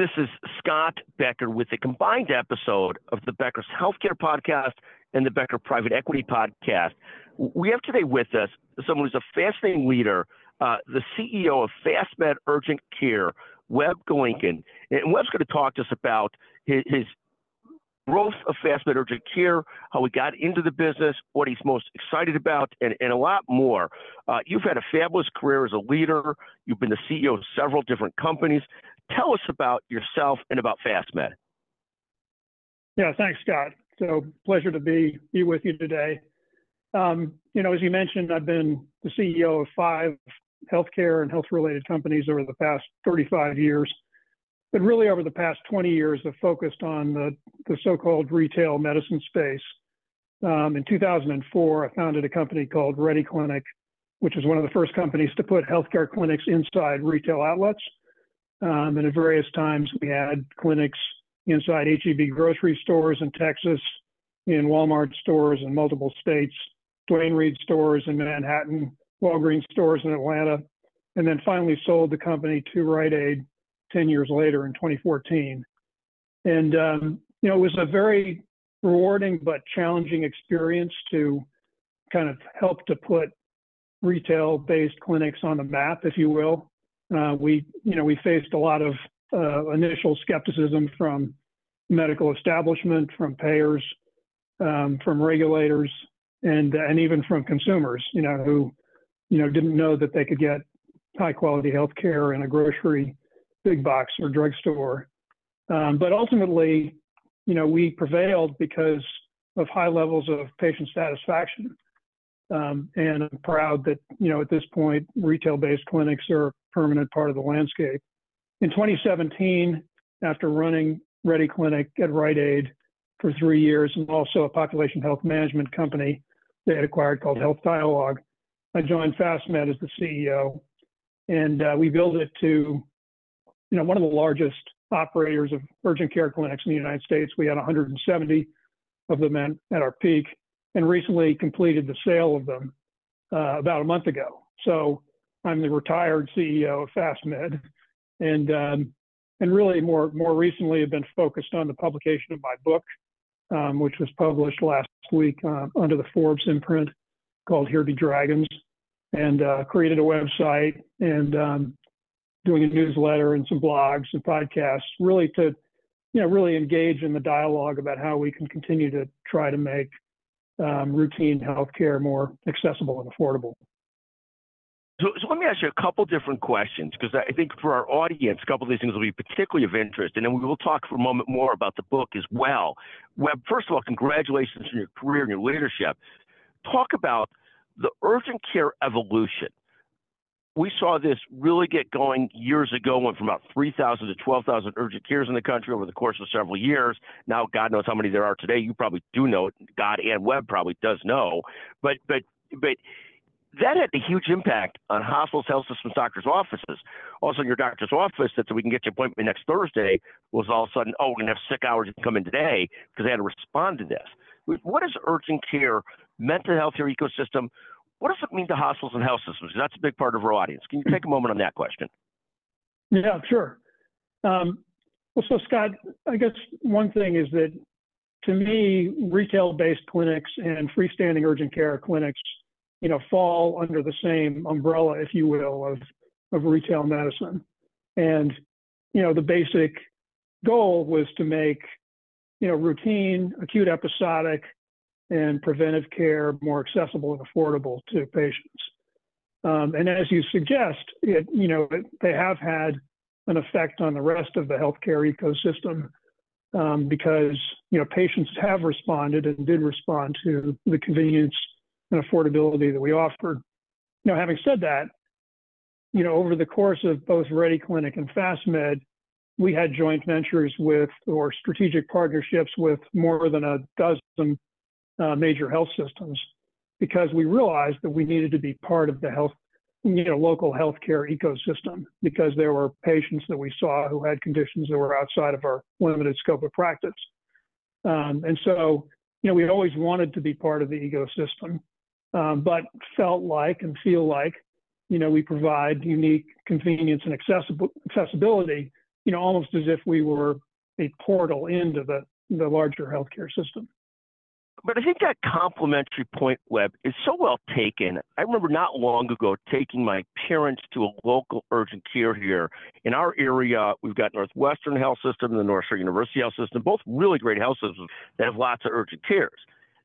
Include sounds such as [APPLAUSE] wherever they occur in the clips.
This is Scott Becker with a combined episode of the Becker's Healthcare Podcast and the Becker Private Equity Podcast. We have today with us someone who's a fascinating leader, uh, the CEO of FastMed Urgent Care, Web Golinkin. And Web's going to talk to us about his, his growth of FastMed Urgent Care, how he got into the business, what he's most excited about, and, and a lot more. Uh, you've had a fabulous career as a leader. You've been the CEO of several different companies. Tell us about yourself and about FastMed. Yeah, thanks, Scott. So pleasure to be be with you today. Um, you know, as you mentioned, I've been the CEO of five healthcare and health-related companies over the past 35 years, but really over the past 20 years, have focused on the, the so-called retail medicine space. Um, in 2004, I founded a company called RediClinic, which was one of the first companies to put healthcare clinics inside retail outlets. Um, and at various times, we had clinics inside HEB grocery stores in Texas, in Walmart stores in multiple states, Duane Reade stores in Manhattan, Walgreens stores in Atlanta, and then finally sold the company to Rite Aid 10 years later in 2014. And, um, you know, it was a very rewarding but challenging experience to kind of help to put retail based clinics on the map, if you will. Uh, we, you know, we faced a lot of uh, initial skepticism from medical establishment, from payers, um, from regulators, and and even from consumers. You know, who, you know, didn't know that they could get high quality health care in a grocery, big box, or drugstore. Um, but ultimately, you know, we prevailed because of high levels of patient satisfaction. Um, and I'm proud that, you know, at this point, retail-based clinics are a permanent part of the landscape. In 2017, after running RediClinic at Rite Aid for three years and also a population health management company they had acquired called Health Dialog, I joined FastMed as the CEO. And uh, we built it to, you know, one of the largest operators of urgent care clinics in the United States. We had 170 of them at, our peak and recently completed the sale of them uh, about a month ago. So I'm the retired CEO of FastMed, and um, and really more more recently have been focused on the publication of my book, um, which was published last week uh, under the Forbes imprint called Here Be Dragons, and uh, created a website and um, doing a newsletter and some blogs and podcasts, really to you know really engage in the dialogue about how we can continue to try to make um, routine healthcare more accessible and affordable. So, so, let me ask you a couple different questions because I think for our audience, a couple of these things will be particularly of interest, and then we will talk for a moment more about the book as well. Web, first of all, congratulations on your career and your leadership. Talk about the urgent care evolution. We saw this really get going years ago, went from about 3,000 to 12,000 urgent cares in the country over the course of several years. Now, God knows how many there are today. You probably do know. God and Web probably does know. But, but, but that had a huge impact on hospitals, health systems, doctors' offices. Also, in your doctor's office, that so we can get your appointment next Thursday was all of a sudden, oh, we're going to have sick hours. Can come in today because they had to respond to this. What is urgent care, mental health care ecosystem? What does it mean to hospitals and health systems? That's a big part of our audience. Can you take a moment on that question? Yeah, sure. Um, well, so Scott, I guess one thing is that to me, retail-based clinics and freestanding urgent care clinics, you know, fall under the same umbrella, if you will, of of retail medicine. And you know, the basic goal was to make you know routine, acute, episodic and preventive care more accessible and affordable to patients. Um, and as you suggest, it, you know, it, they have had an effect on the rest of the healthcare ecosystem um, because, you know, patients have responded and did respond to the convenience and affordability that we offered. You know, having said that, you know, over the course of both RediClinic and FastMed, we had joint ventures with or strategic partnerships with more than a dozen uh, major health systems because we realized that we needed to be part of the health, you know, local healthcare ecosystem because there were patients that we saw who had conditions that were outside of our limited scope of practice. Um, and so, you know, we always wanted to be part of the ecosystem, um, but felt like and feel like, you know, we provide unique convenience and accessible, accessibility you know, almost as if we were a portal into the, the larger healthcare system. But I think that complimentary point, Web, is so well taken. I remember not long ago taking my parents to a local urgent care here. In our area, we've got Northwestern Health System and the North Shore University Health System, both really great health systems that have lots of urgent cares.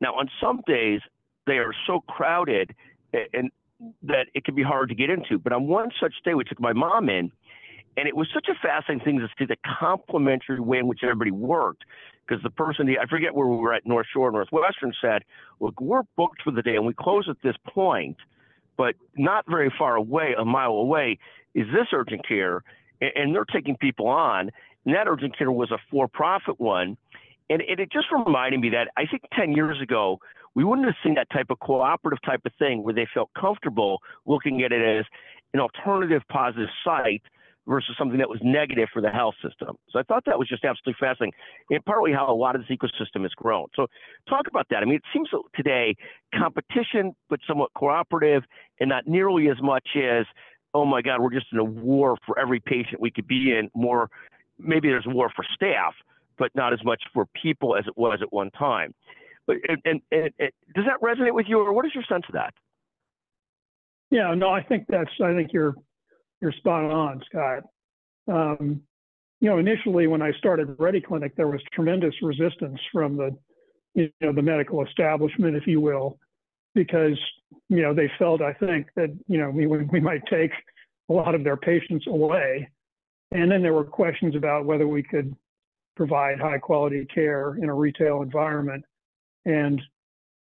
Now, on some days, they are so crowded and that it can be hard to get into. But on one such day, we took my mom in, and it was such a fascinating thing to see the complementary way in which everybody worked. Because the person, I forget where we were at North Shore, Northwestern said, Look, we're booked for the day and we close at this point, but not very far away, a mile away, is this urgent care. And they're taking people on. And that urgent care was a for profit one. And, and it just reminded me that I think 10 years ago, we wouldn't have seen that type of cooperative type of thing where they felt comfortable looking at it as an alternative positive site versus something that was negative for the health system. So I thought that was just absolutely fascinating, and partly how a lot of this ecosystem has grown. So talk about that. I mean, it seems today competition, but somewhat cooperative, and not nearly as much as, oh my God, we're just in a war for every patient we could be in. More, maybe there's a war for staff, but not as much for people as it was at one time. But and, and, and does that resonate with you, or what is your sense of that? Yeah, no, I think that's. I think you're you're spot on, Scott. Um, you know, initially when I started RediClinic, there was tremendous resistance from the you know the medical establishment, if you will, because you know they felt I think that you know we we might take a lot of their patients away, and then there were questions about whether we could provide high quality care in a retail environment. And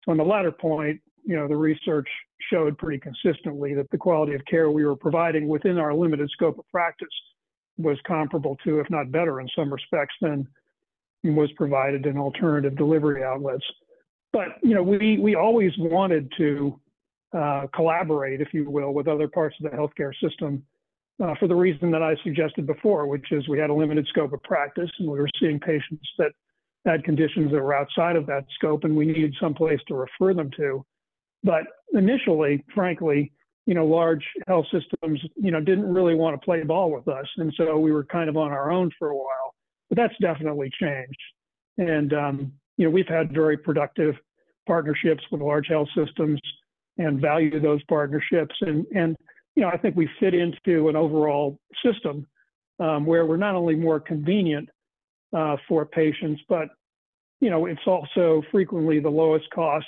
on the latter point, you know, the research showed pretty consistently that the quality of care we were providing within our limited scope of practice was comparable to, if not better in some respects, than was provided in alternative delivery outlets. But you know, we we always wanted to uh, collaborate, if you will, with other parts of the healthcare system uh, for the reason that I suggested before, which is we had a limited scope of practice and we were seeing patients that had conditions that were outside of that scope, and we needed some place to refer them to. But initially, frankly, you know, large health systems, you know, didn't really want to play ball with us. And so we were kind of on our own for a while. But that's definitely changed. And, um, you know, we've had very productive partnerships with large health systems and value those partnerships. And, and you know, I think we fit into an overall system um, where we're not only more convenient uh, for patients, but, you know, it's also frequently the lowest cost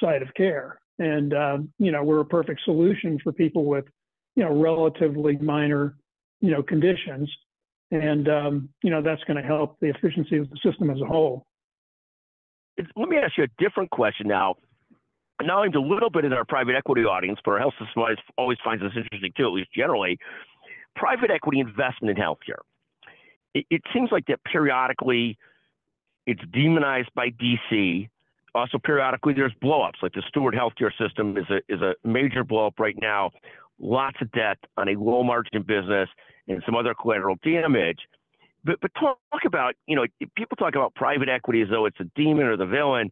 side of care. And, um, you know, we're a perfect solution for people with, you know, relatively minor, you know, conditions. And, um, you know, that's going to help the efficiency of the system as a whole. Let me ask you a different question now. Now, I'm a little bit in our private equity audience, but our health system always finds this interesting too, at least generally. Private equity investment in healthcare. It, it seems like that periodically it's demonized by DC Uh, also periodically there's blowups, like the Steward healthcare system is a is a major blowup right now. Lots of debt on a low margin business and some other collateral damage. But but talk about you know people talk about private equity as though it's a demon or the villain,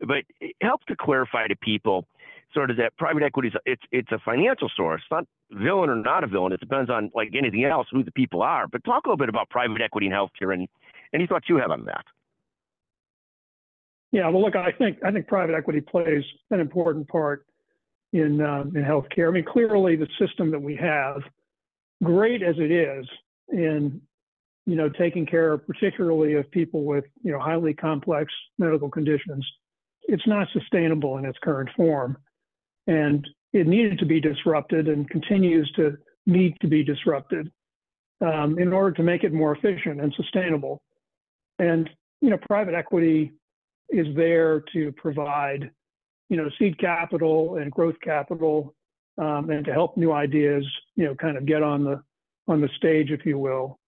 but it helps to clarify to people sort of that private equity is it's it's a financial source, not villain or not a villain. It depends on like anything else who the people are. But talk a little bit about private equity in healthcare and any thoughts you have on that. Yeah, well, look, I think I think private equity plays an important part in um, in healthcare. I mean, clearly the system that we have, great as it is in you know taking care of particularly of people with you know highly complex medical conditions, it's not sustainable in its current form, and it needed to be disrupted and continues to need to be disrupted um, in order to make it more efficient and sustainable. And you know, private equity is there to provide, you know, seed capital and growth capital, um, and to help new ideas, you know, kind of get on the on the stage, if you will.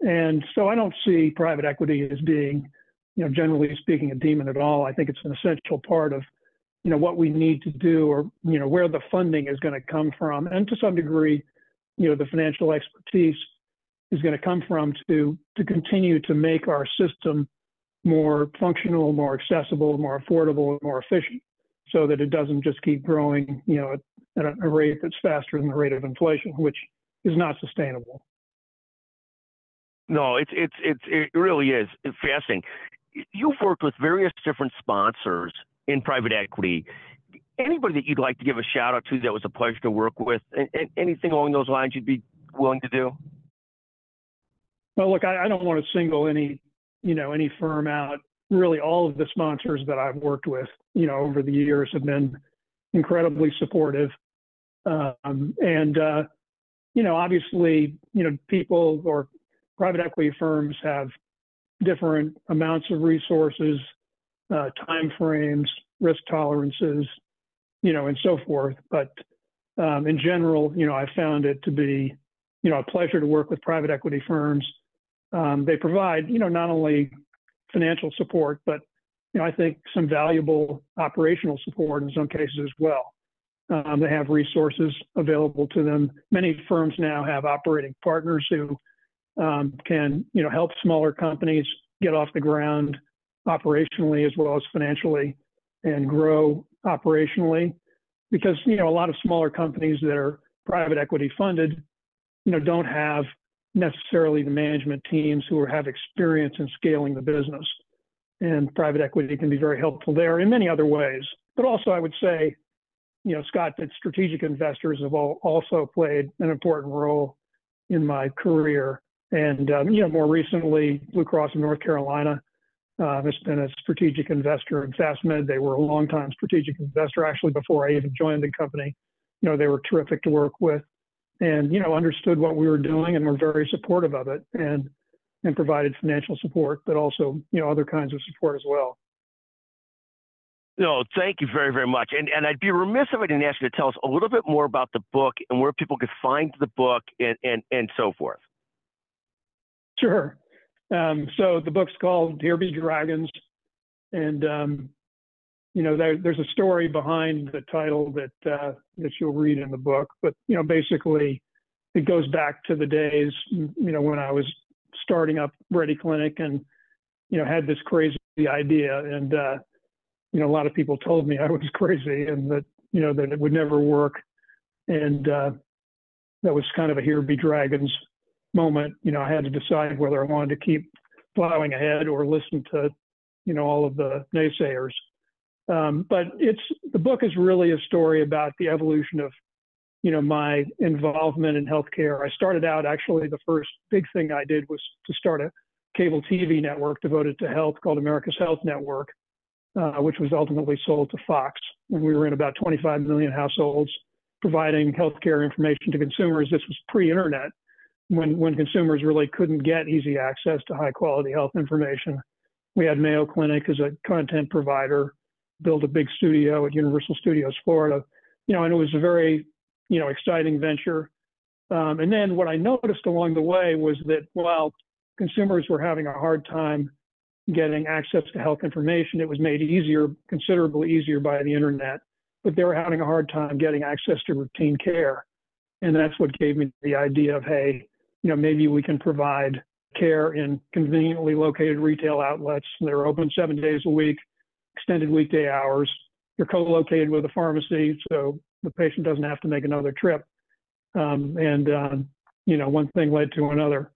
And so I don't see private equity as being, you know, generally speaking, a demon at all. I think it's an essential part of, you know, what we need to do, or you know, where the funding is going to come from, and to some degree, you know, the financial expertise is going to come from to to continue to make our system more functional, more accessible, more affordable, and more efficient so that it doesn't just keep growing, you know, at, at a rate that's faster than the rate of inflation, which is not sustainable. No, it's it's it's it really is fascinating. You've worked with various different sponsors in private equity. Anybody that you'd like to give a shout out to that was a pleasure to work with, and, and anything along those lines you'd be willing to do? Well, look, I, I don't want to single any, you know, any firm out. Really, all of the sponsors that I've worked with, you know, over the years have been incredibly supportive. Um, and uh, you know, obviously, you know, people or private equity firms have different amounts of resources, uh, time frames, risk tolerances, you know, and so forth. But um, in general, you know, I found it to be, you know, a pleasure to work with private equity firms. Um, they provide, you know, not only financial support, but you know, I think some valuable operational support in some cases as well. Um, they have resources available to them. Many firms now have operating partners who um, can, you know, help smaller companies get off the ground operationally as well as financially and grow operationally. Because you know, a lot of smaller companies that are private equity funded, you know, don't have necessarily the management teams who have experience in scaling the business. And private equity can be very helpful there in many other ways. But also, I would say, you know, Scott, that strategic investors have all also played an important role in my career. And, um, you know, more recently, Blue Cross of North Carolina uh, has been a strategic investor in FastMed. They were a longtime strategic investor, actually, before I even joined the company. You know, they were terrific to work with and, you know, understood what we were doing and were very supportive of it and, and provided financial support, but also, you know, other kinds of support as well. No, thank you very, very much. And and I'd be remiss if I didn't ask you to tell us a little bit more about the book and where people could find the book and and, and so forth. Sure. Um, so the book's called Here Be Dragons, and um, you know there, there's a story behind the title that uh, that you'll read in the book. But you know basically it goes back to the days you know when I was starting up RediClinic and you know had this crazy idea and uh, you know, a lot of people told me [LAUGHS] I was crazy and that, you know, that it would never work. And uh, that was kind of a here be dragons moment. You know, I had to decide whether I wanted to keep plowing ahead or listen to, you know, all of the naysayers. Um, but it's the book is really a story about the evolution of, you know, my involvement in healthcare. I started out actually the first big thing I did was to start a cable TV network devoted to health called America's Health Network. Uh, which was ultimately sold to Fox. And we were in about 25 million households providing healthcare information to consumers. This was pre-internet, when when consumers really couldn't get easy access to high quality health information. We had Mayo Clinic as a content provider, built a big studio at Universal Studios Florida, you know, and it was a very you know exciting venture. Um, and then what I noticed along the way was that while consumers were having a hard time getting access to health information. It was made easier, considerably easier by the internet, but they were having a hard time getting access to routine care. And that's what gave me the idea of, hey, you know, maybe we can provide care in conveniently located retail outlets. They're open seven days a week, extended weekday hours. You're co-located with a pharmacy, so the patient doesn't have to make another trip. Um, and um, you know, one thing led to another.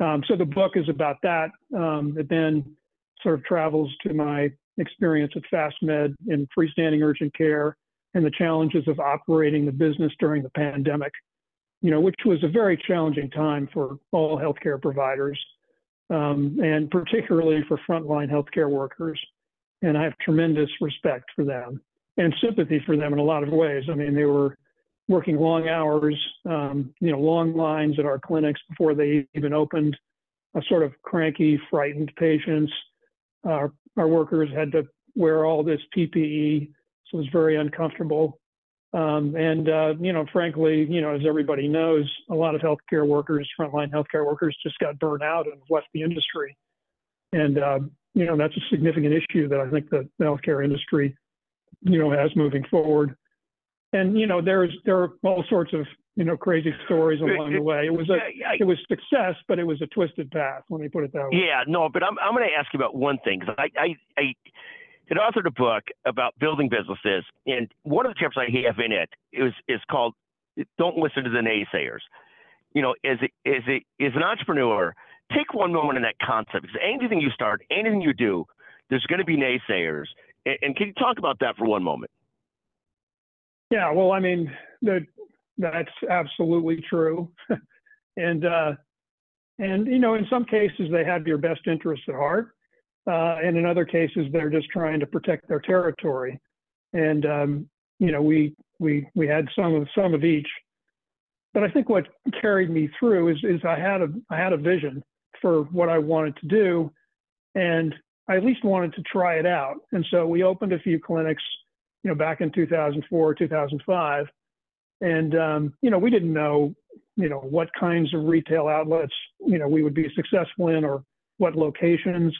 Um, so the book is about that. Um, it then sort of travels to my experience at FastMed in freestanding urgent care and the challenges of operating the business during the pandemic, you know, which was a very challenging time for all healthcare providers, um, and particularly for frontline healthcare workers. And I have tremendous respect for them and sympathy for them in a lot of ways. I mean, they were working long hours, um, you know, long lines at our clinics before they even opened, a sort of cranky, frightened patients, our, our workers had to wear all this PPE, so it was very uncomfortable. Um, and uh, you know, frankly, you know, as everybody knows, a lot of healthcare workers, frontline healthcare workers, just got burned out and left the industry. And uh, you know, that's a significant issue that I think the healthcare industry, you know, has moving forward. And you know, there's there are all sorts of you know, crazy stories along the way. It was a, it was success, but it was a twisted path. Let me put it that way. Yeah, no, but I'm I'm going to ask you about one thing because I, I I had authored a book about building businesses, and one of the tips I have in it is is called "Don't listen to the naysayers." You know, as a, as a, as an entrepreneur, take one moment in that concept because anything you start, anything you do, there's going to be naysayers. And, and can you talk about that for one moment? Yeah, well, I mean, that that's absolutely true, [LAUGHS] and uh, and you know, in some cases they have your best interests at heart, uh, and in other cases they're just trying to protect their territory. And um, you know, we we we had some of some of each. But I think what carried me through is is I had a I had a vision for what I wanted to do, and I at least wanted to try it out. And so we opened a few clinics, you know, back in 2004, 2005, and um, you know we didn't know, you know, what kinds of retail outlets you know we would be successful in, or what locations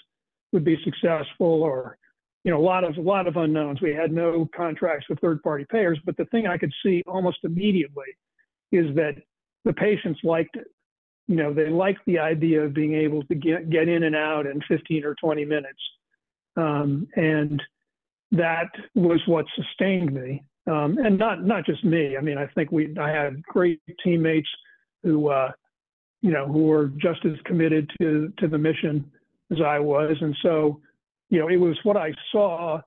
would be successful, or you know, a lot of a lot of unknowns. We had no contracts with third-party payers, but the thing I could see almost immediately is that the patients liked it. You know, they like the idea of being able to get get in and out in 15 or 20 minutes, um, and that was what sustained me. Um, and not not just me. I mean, I think we I had great teammates who uh, you know who were just as committed to to the mission as I was, and so you know, it was what I saw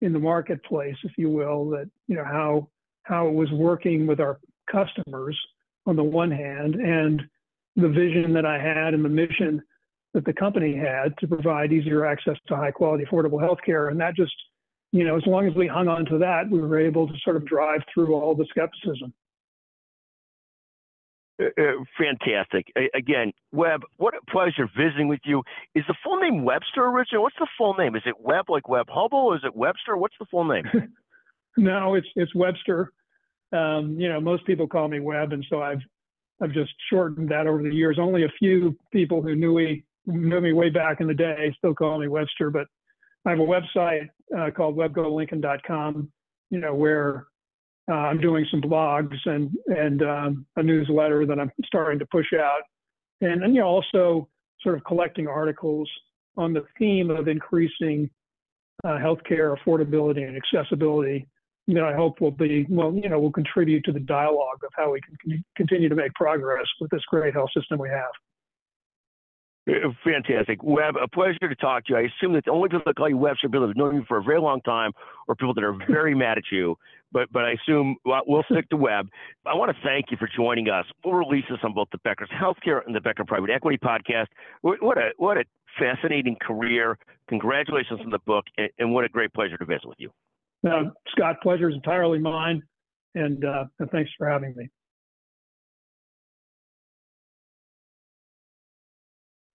in the marketplace, if you will, that you know how how it was working with our customers on the one hand, and the vision that I had and the mission that the company had to provide easier access to high quality, affordable healthcare. And that just, you know, as long as we hung on to that, we were able to sort of drive through all the skepticism. Uh, uh, fantastic. again, Web, what a pleasure visiting with you. Is the full name Webster original? What's the full name? Is it Web like Webb Hubbell? Is it Webster? What's the full name? [LAUGHS] no, it's it's Webster. Um, you know, most people call me Web, and so I've I've just shortened that over the years. Only a few people who knew me knew me way back in the day still call me Webster, but I have a website uh, called webgolinkin.com, you know, where uh, I'm doing some blogs and and um, a newsletter that I'm starting to push out, and, and you know also sort of collecting articles on the theme of increasing uh, healthcare affordability and accessibility. That I hope will be well, you know, will contribute to the dialogue of how we can continue to make progress with this great health system we have. Uh, fantastic. Web, a pleasure to talk to you. I assume that the only people that call you are people that have known you for a very long time or people that are very [LAUGHS] mad at you. But but I assume well, we'll stick to Web. I want to thank you for joining us. We'll release this on both the Becker's Healthcare and the Becker Private Equity podcast. What a what a fascinating career. Congratulations on the book, and, and what a great pleasure to visit with you. Uh, Scott, pleasure is entirely mine, and, uh, and thanks for having me.